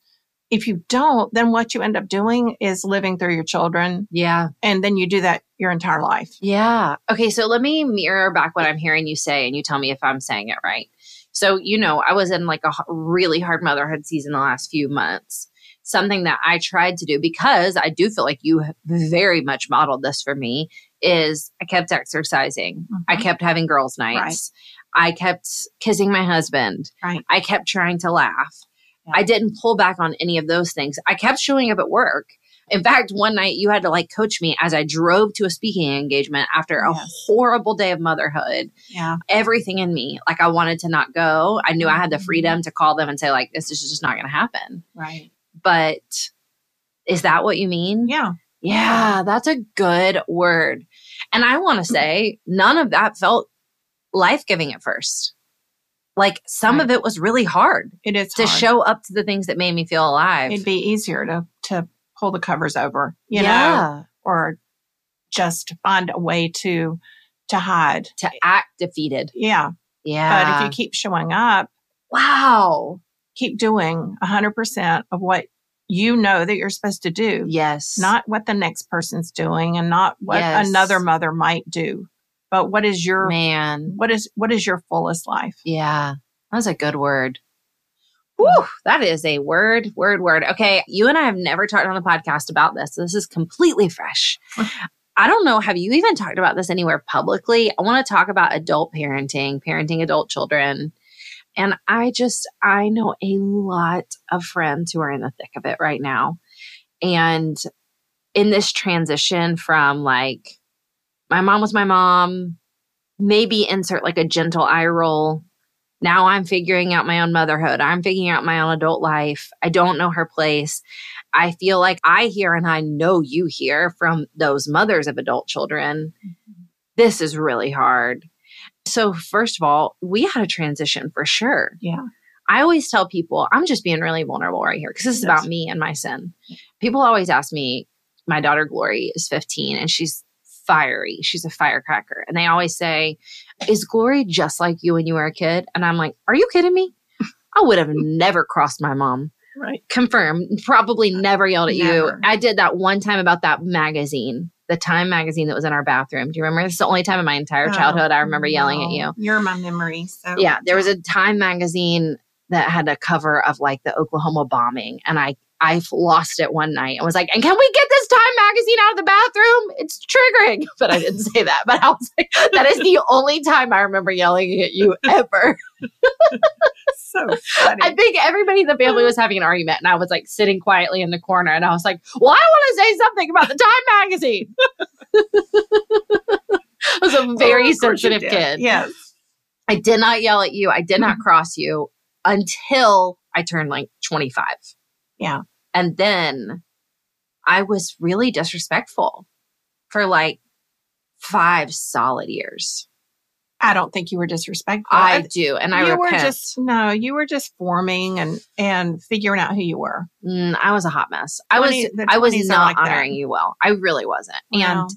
if you don't, then what you end up doing is living through your children. Yeah. And then you do that your entire life. Yeah. Okay. So let me mirror back what I'm hearing you say and you tell me if I'm saying it right. So, you know, I was in like a really hard motherhood season the last few months. Something that I tried to do because I do feel like you very much modeled this for me is I kept exercising. Mm-hmm. I kept having girls' nights. Right. I kept kissing my husband. Right. I kept trying to laugh. I didn't pull back on any of those things. I kept showing up at work. In fact, one night you had to like coach me as I drove to a speaking engagement after a yes. horrible day of motherhood. Yeah. Everything in me, like I wanted to not go. I knew I had the mm-hmm. freedom to call them and say, like, this is just not going to happen. Right. But is that what you mean? Yeah. Yeah, that's a good word. And I want to say none of that felt life giving at first like some right. of it was really hard. It is to hard. show up to the things that made me feel alive. It'd be easier to to pull the covers over, you yeah. know, or just find a way to to hide, to act defeated. Yeah, yeah. But if you keep showing up, wow, keep doing a hundred percent of what you know that you're supposed to do. Yes, not what the next person's doing, and not what yes. another mother might do but what is your man? What is what is your fullest life? Yeah, that's a good word. Whew, mm. that is a word, word, word. Okay, you and I have never talked on the podcast about this. This is completely fresh. I don't know. Have you even talked about this anywhere publicly? I want to talk about adult parenting, parenting adult children. And I just, I know a lot of friends who are in the thick of it right now. And in this transition from like my mom was my mom. Maybe insert like a gentle eye roll. Now I'm figuring out my own motherhood. I'm figuring out my own adult life. I don't know her place. I feel like I hear and I know you hear from those mothers of adult children. Mm-hmm. This is really hard. So, first of all, we had a transition for sure. Yeah. I always tell people, I'm just being really vulnerable right here because this is Yes. about me and my sin. People always ask me, my daughter Glory is 15 and she's fiery. She's a firecracker. And they always say, Is Glory just like you when you were a kid? And I'm like, Are you kidding me? I would have never crossed my mom. Right. Confirm. Probably never yelled at you. I did that one time about that magazine, the Time magazine that was in our bathroom. Do you remember? This is the only time in my entire oh, childhood I remember yelling at you. Oh, You're my memory. So Yeah, there was a Time magazine that had a cover of like the Oklahoma bombing, and I I lost it one night and was like, "And can we get this Time magazine out of the bathroom? It's triggering." But I didn't say that. But I was like, "That is the only time I remember yelling at you ever." so funny. I think everybody in the family was having an argument, and I was like sitting quietly in the corner, and I was like, "Well, I want to say something about the Time magazine." I was a very you sensitive kid. Yes. I did not yell at you. I did not mm-hmm. cross you until I turned like 25. Yeah. And then I was really disrespectful for like five solid years. I don't think you were disrespectful. I do. And I you repent. were just no, you were just forming and and figuring out who you were. Mm, I was a hot mess. I was I was not like that. honoring you well. I really wasn't. Wow. And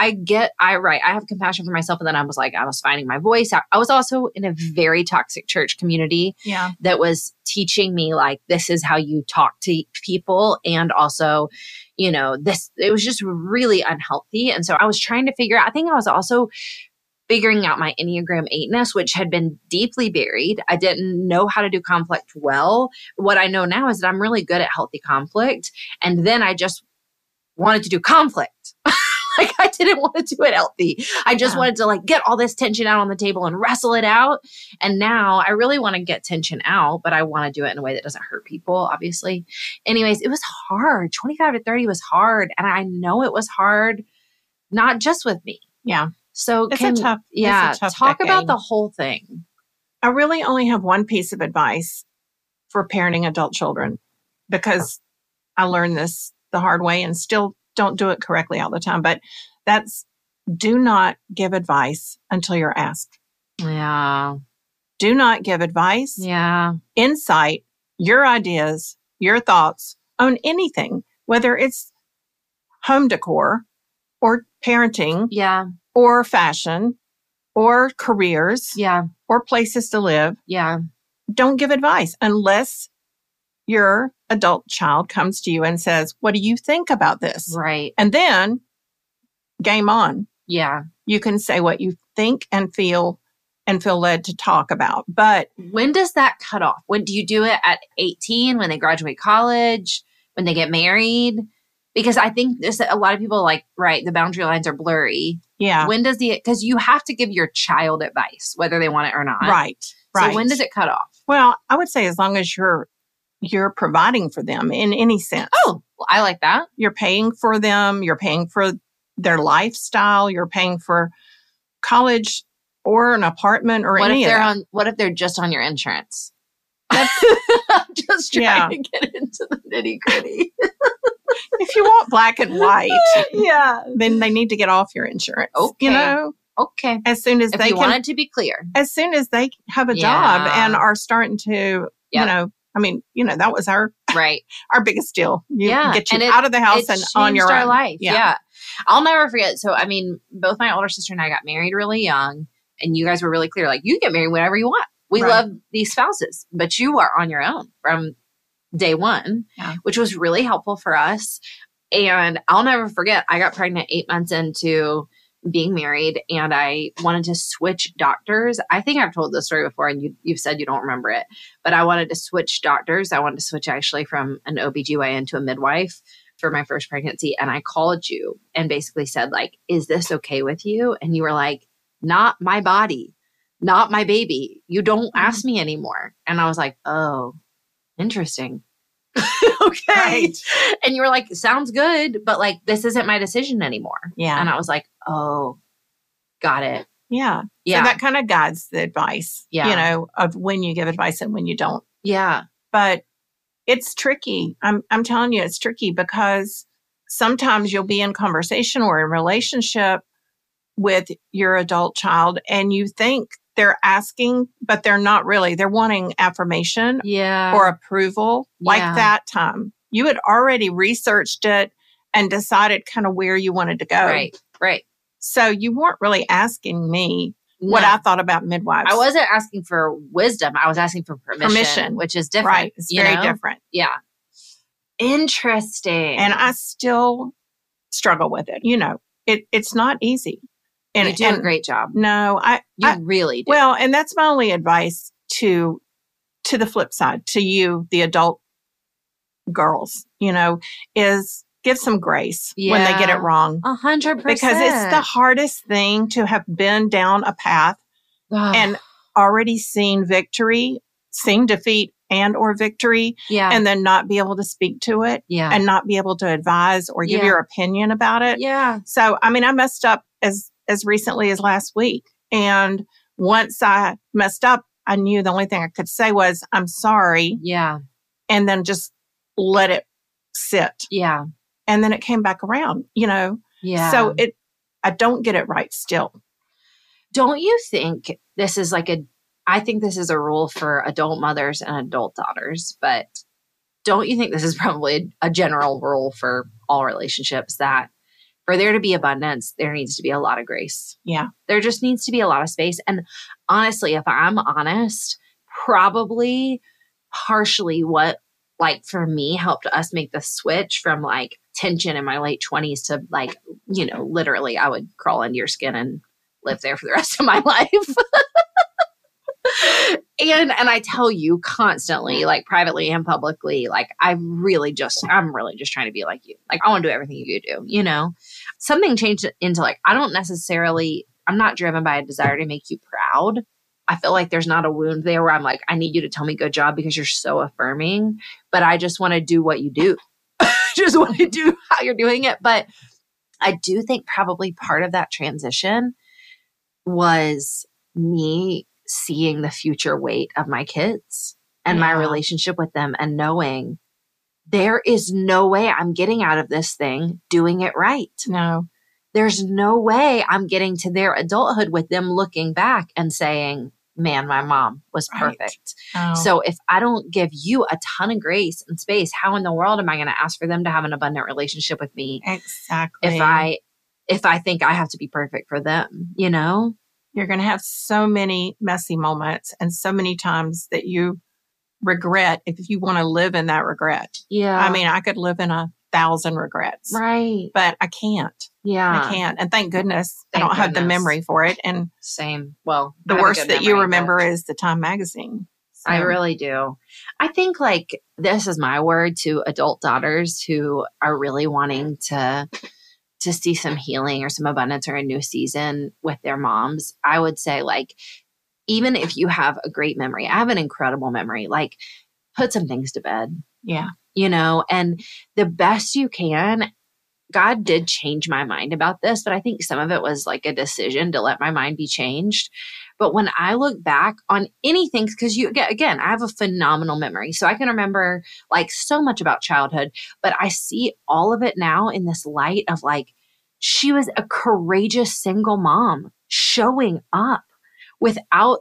I get I right. I have compassion for myself and then I was like I was finding my voice. I, I was also in a very toxic church community Yeah. that was teaching me like this is how you talk to people and also you know this it was just really unhealthy and so i was trying to figure out i think i was also figuring out my enneagram 8ness which had been deeply buried i didn't know how to do conflict well what i know now is that i'm really good at healthy conflict and then i just wanted to do conflict like i didn't want to do it healthy i just Yeah. wanted to like get all this tension out on the table and wrestle it out and now I really want to get tension out, but I want to do it in a way that doesn't hurt people, obviously. Anyways, it was hard. 25 to 30 was hard. And I know it was hard, not just with me. Yeah. So, It's can, a tough yeah, tough talk about the whole thing. I really only have one piece of advice for parenting adult children because I learned this the hard way and still don't do it correctly all the time. But that's do not give advice until you're asked. Yeah. Do not give advice, Yeah. insight, your ideas, your thoughts on anything, whether it's home decor or parenting Yeah. or fashion or careers Yeah. or places to live. Yeah. don't give advice unless your adult child comes to you and says, What do you think about this? Right. And then game on. Yeah. You can say what you think and feel and feel led to talk about. But When does that cut off? When do you do it at 18 when they graduate college, when they get married? Because I think this a lot of people like, right, the boundary lines are blurry. yeah, When does the because you have to give your child advice, whether they want it or not. right. Right. So when does it cut off? Well, I would say as long as you're you're providing for them in any sense. Oh, I like that. You're paying for them, you're paying for their lifestyle, you're paying for college or an apartment or What any if they're that. on what if they're just on your insurance? That's- I'm just trying Yeah. to get into the nitty gritty. if you want black and white, yeah. then they need to get off your insurance. Okay. You know, Okay. as soon as If they can, wanted to be clear. as soon as they have a job and are starting to, Yep. you know, I mean, you know, that was our Right. our biggest deal. You Yeah, get you it- out of the house and on your our own. life. Yeah. Yeah. I'll never forget. So, I mean, both my older sister and I got married really young, and you guys were really clear like, you get married whenever you want. We Right. love these spouses, but you are on your own from day one, Yeah. which was really helpful for us. And I'll never forget, I got pregnant eight months into being married and I wanted to switch doctors. I think I've told this story before and you, you've said you don't remember it, but I wanted to switch doctors. I wanted to switch actually from an OBGYN to a midwife for my first pregnancy. And I called you and basically said, like, is this okay with you? And you were like, not my body, not my baby. You don't mm-hmm. ask me anymore. And I was like, oh, interesting. okay. Right. And you were like, sounds good, but like, this isn't my decision anymore. Yeah. And I was like, oh, got it. Yeah. Yeah. So that kind of guides the advice, Yeah. you know, of when you give advice and when you don't. yeah. But it's tricky. I'm I'm telling you, it's tricky because sometimes you'll be in conversation or in relationship with your adult child and you think they're asking, but they're not really. They're wanting affirmation yeah. or approval. Like Yeah. that time, you had already researched it and decided kind of where you wanted to go. right, right. So you weren't really asking me what I thought about midwives. I wasn't asking for wisdom. I was asking for permission, Permission. which is different. right. It's very know? different. Yeah. Interesting. And I still struggle with it. You know, it it's not easy. And, you do and a great job. no, I, You I really do. well, and that's my only advice to to the flip side, to you, the adult girls, you know, is give some grace when they get it wrong. a hundred percent. Because it's the hardest thing to have been down a path Ugh. and already seen victory, seen defeat and or victory, yeah, and then not be able to speak to it yeah, and not be able to advise or give Yeah. your opinion about it. yeah, So, I mean, I messed up as as recently as last week, and once I messed up, I knew the only thing I could say was "I'm sorry," yeah, and then just let it sit. yeah, And then it came back around, you know. yeah. So it, I don't get it right still. don't you think this is like a I think this is a rule for adult mothers and adult daughters, but don't you think this is probably a, a general rule for all relationships that for there to be abundance, there needs to be a lot of grace. Yeah. There just needs to be a lot of space. And honestly, if I'm honest, probably partially what like for me helped us make the switch from like tension in my late 20s to like, you know, literally I would crawl into your skin and live there for the rest of my life. and and I tell you constantly, like privately and publicly, like I really just I'm really just trying to be like you. Like I want to do everything you do, you know. Something changed into like I don't necessarily I'm not driven by a desire to make you proud. I feel like there's not a wound there where I'm like, I need you to tell me good job because you're so affirming, but I just want to do what you do. just want to do how you're doing it. But I do think probably part of that transition was me seeing the future weight of my kids and my relationship with them and knowing there is no way I'm getting out of this thing doing it right. No. There's no way I'm getting to their adulthood with them looking back and saying, man, my mom was Right. perfect. Oh. So if I don't give you a ton of grace and space, how in the world am I going to ask for them to have an abundant relationship with me exactly. if I if I think I have to be perfect for them, you know? you're going to have so many messy moments and so many times that you regret if you want to live in that regret. Yeah. I mean, I could live in a thousand regrets, right. but I can't. Yeah. I can't. And thank goodness Thank I don't have the memory for it. And Same. Well, the I have a worst that you remember but is the Time magazine. I really do. I think like this is my word to adult daughters who are really wanting to to see some healing or some abundance or a new season with their moms. I would say like even if you have a great memory, I have an incredible memory. Like put some things to bed. yeah. you know, and the best you can. God did change my mind about this, but I think some of it was like a decision to let my mind be changed. But when I look back on anything, because you aga- again, I have a phenomenal memory. So I can remember like so much about childhood, but I see all of it now in this light of like, she was a courageous single mom showing up without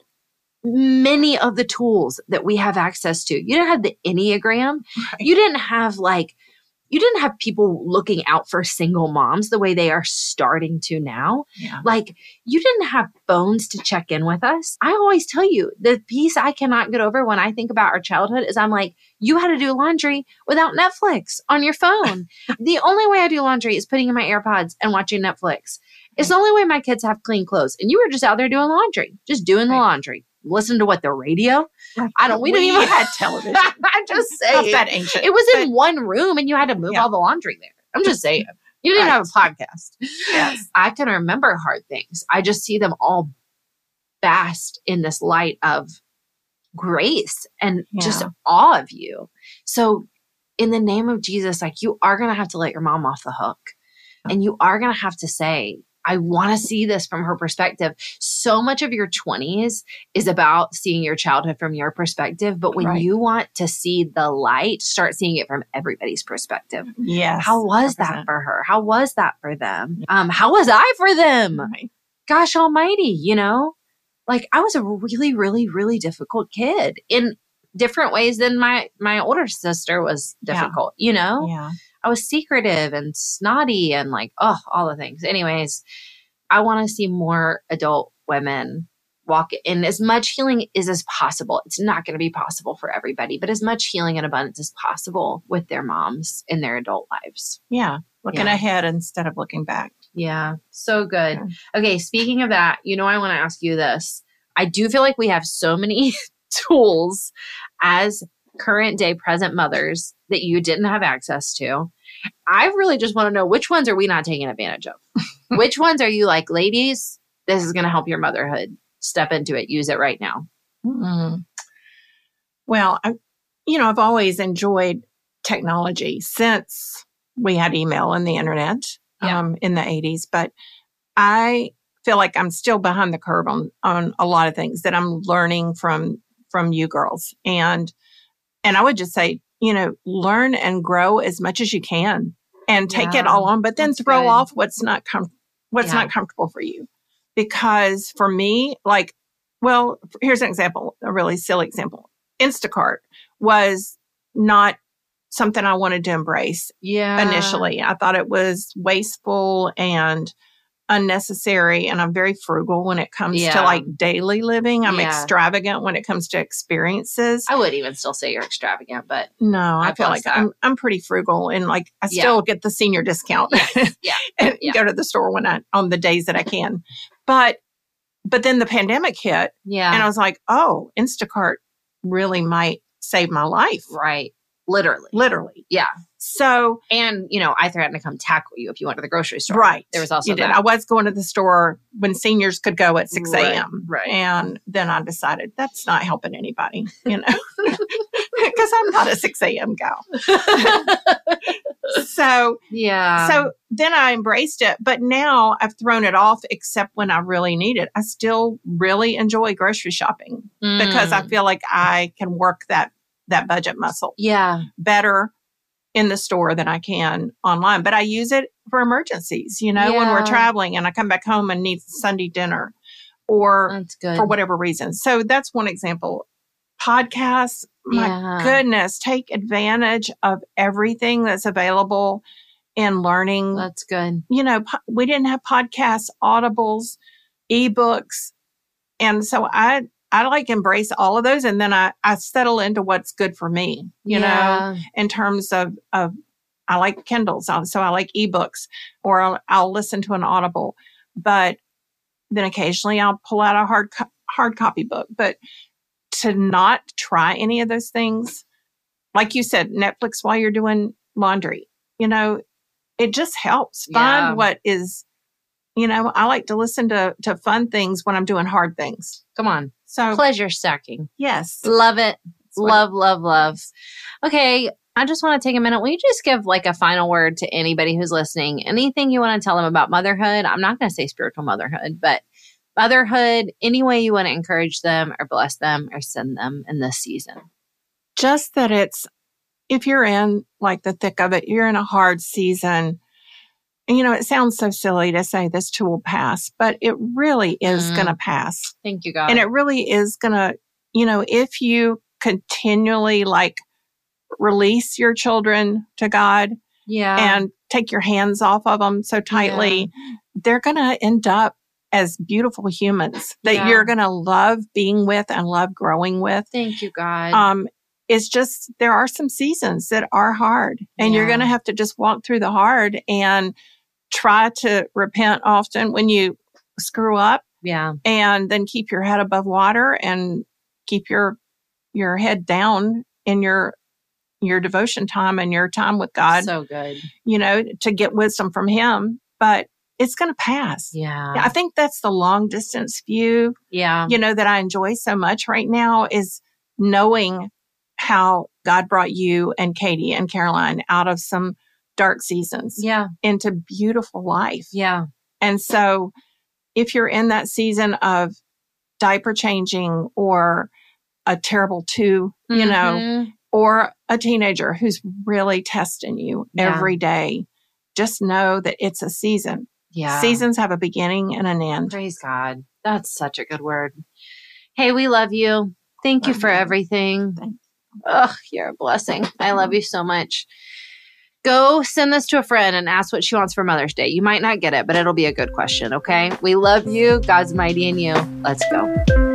many of the tools that we have access to. You didn't have the Enneagram. Right. You didn't have like, you didn't have people looking out for single moms the way they are starting to now. Yeah. Like, you didn't have phones to check in with us. I always tell you the piece I cannot get over when I think about our childhood is I'm like, you had to do laundry without Netflix on your phone. the only way I do laundry is putting in my AirPods and watching Netflix. It's the only way my kids have clean clothes. And you were just out there doing laundry, just doing the laundry. Listen to what the radio. I don't. We, didn't even had television. I'm just saying. that ancient? It was But- in one room, and you had to move Yeah. all the laundry there. I'm just saying. You didn't Right. have a podcast. Yes. I can remember hard things. I just see them all fast in this light of grace and just awe of you. So, in the name of Jesus, like you are going to have to let your mom off the hook. And you are going to have to say, I want to see this from her perspective. So much of your 20s is about seeing your childhood from your perspective. But when Right. you want to see the light, start seeing it from everybody's perspective. Yeah. How was that 100%. for her? How was that for them? Um, how was I for them? Right. gosh almighty, you know, like I was a really, really, really difficult kid in different ways than my my older sister was difficult, yeah. you know? Yeah. I was secretive and snotty and like, oh, all the things. Anyways, I want to see more adult women walk in as much healing is as possible. It's not going to be possible for everybody, but as much healing and abundance as possible with their moms in their adult lives. Yeah. Looking yeah. ahead instead of looking back. Yeah. So good. Yeah. Okay. Speaking of that, you know, I want to ask you this. I do feel like we have so many tools as current day present mothers that you didn't have access to. I really just want to know which ones are we not taking advantage of? which ones are you like, ladies, this is going to help your motherhood? Step into it, use it right now. Mm-hmm. Well, I, you know, I've always enjoyed technology since we had email and the internet yeah. um, in the 80s, but I feel like I'm still behind the curve on on a lot of things that I'm learning from from you girls. And and I would just say, you know, learn and grow as much as you can and take yeah, it all on, but then throw good. off what's not com- what's yeah. not comfortable for you. Because for me, like, well, here's an example, a really silly example. Instacart was not something I wanted to embrace. Yeah. Initially, I thought it was wasteful and unnecessary and I'm very frugal when it comes yeah. to like daily living. I'm yeah. extravagant when it comes to experiences. I would even still say you're extravagant, but no, I, I feel like I'm I'm pretty frugal and like I still yeah. get the senior discount. Yeah. and go to the store when I on the days that I can. But but then the pandemic hit. Yeah. And I was like, oh, Instacart really might save my life. Right. Literally. Literally. Yeah. So, and you know, I threatened to come tackle you if you went to the grocery store. Right. There was also. I was going to the store when seniors could go at 6 a.m. Right, right. And then I decided that's not helping anybody, you know, because I'm not a 6 a.m. gal. so, yeah. So then I embraced it. But now I've thrown it off except when I really need it. I still really enjoy grocery shopping mm. because I mm. feel like I can work that that budget muscle. Yeah. Better in the store than I can online. But I use it for emergencies, you know, yeah. when we're traveling and I come back home and need Sunday dinner or for whatever reason. So that's one example. Podcasts, my yeah. goodness, take advantage of everything that's available in learning. That's good. You know, we didn't have podcasts, audibles, ebooks. And so I I like embrace all of those and then I, I settle into what's good for me, you yeah. know, in terms of, of, I like Kindles. Uh, so I like ebooks or I'll, I'll listen to an audible, but then occasionally I'll pull out a hard, co- hard copy book, but to not try any of those things, like you said, Netflix while you're doing laundry, you know, it just helps find yeah. what is, you know, I like to listen to, to fun things when I'm doing hard things. Come on. So pleasure sucking. Yes. Love it. Love, love, love. Okay. I just want to take a minute. Will you just give like a final word to anybody who's listening? Anything you want to tell them about motherhood? I'm not going to say spiritual motherhood, but motherhood, any way you want to encourage them or bless them or send them in this season. Just that it's, if you're in like the thick of it, you're in a hard season, you know, it sounds so silly to say this too will pass, but it really is mm. going to pass. Thank you, God. And it really is going to, you know, if you continually like release your children to God yeah. and take your hands off of them so tightly, yeah. they're going to end up as beautiful humans that yeah. you're going to love being with and love growing with. Thank you, God. Um, it's just there are some seasons that are hard and yeah. you're going to have to just walk through the hard and try to repent often when you screw up. Yeah. And then keep your head above water and keep your your head down in your your devotion time and your time with God. So good. You know, to get wisdom from him, but it's going to pass. Yeah. I think that's the long distance view. Yeah. You know that I enjoy so much right now is knowing how God brought you and Katie and Caroline out of some dark seasons yeah into beautiful life yeah and so if you're in that season of diaper changing or a terrible 2 you mm-hmm. know or a teenager who's really testing you yeah. every day just know that it's a season Yeah. Seasons have a beginning and an end. Praise God. That's such a good word. Hey, we love you. Thank love you for you. everything. Thanks. Ugh, you're a blessing. I love you so much. Go send this to a friend and ask what she wants for Mother's Day. You might not get it, but it'll be a good question, okay? We love you. God's mighty in you. Let's go.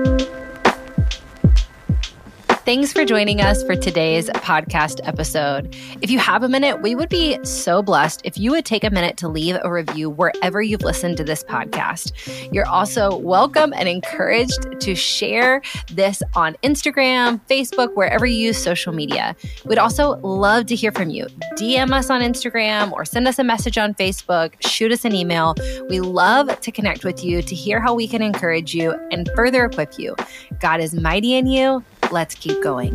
Thanks for joining us for today's podcast episode. If you have a minute, we would be so blessed if you would take a minute to leave a review wherever you've listened to this podcast. You're also welcome and encouraged to share this on Instagram, Facebook, wherever you use social media. We'd also love to hear from you. DM us on Instagram or send us a message on Facebook, shoot us an email. We love to connect with you to hear how we can encourage you and further equip you. God is mighty in you let's keep going.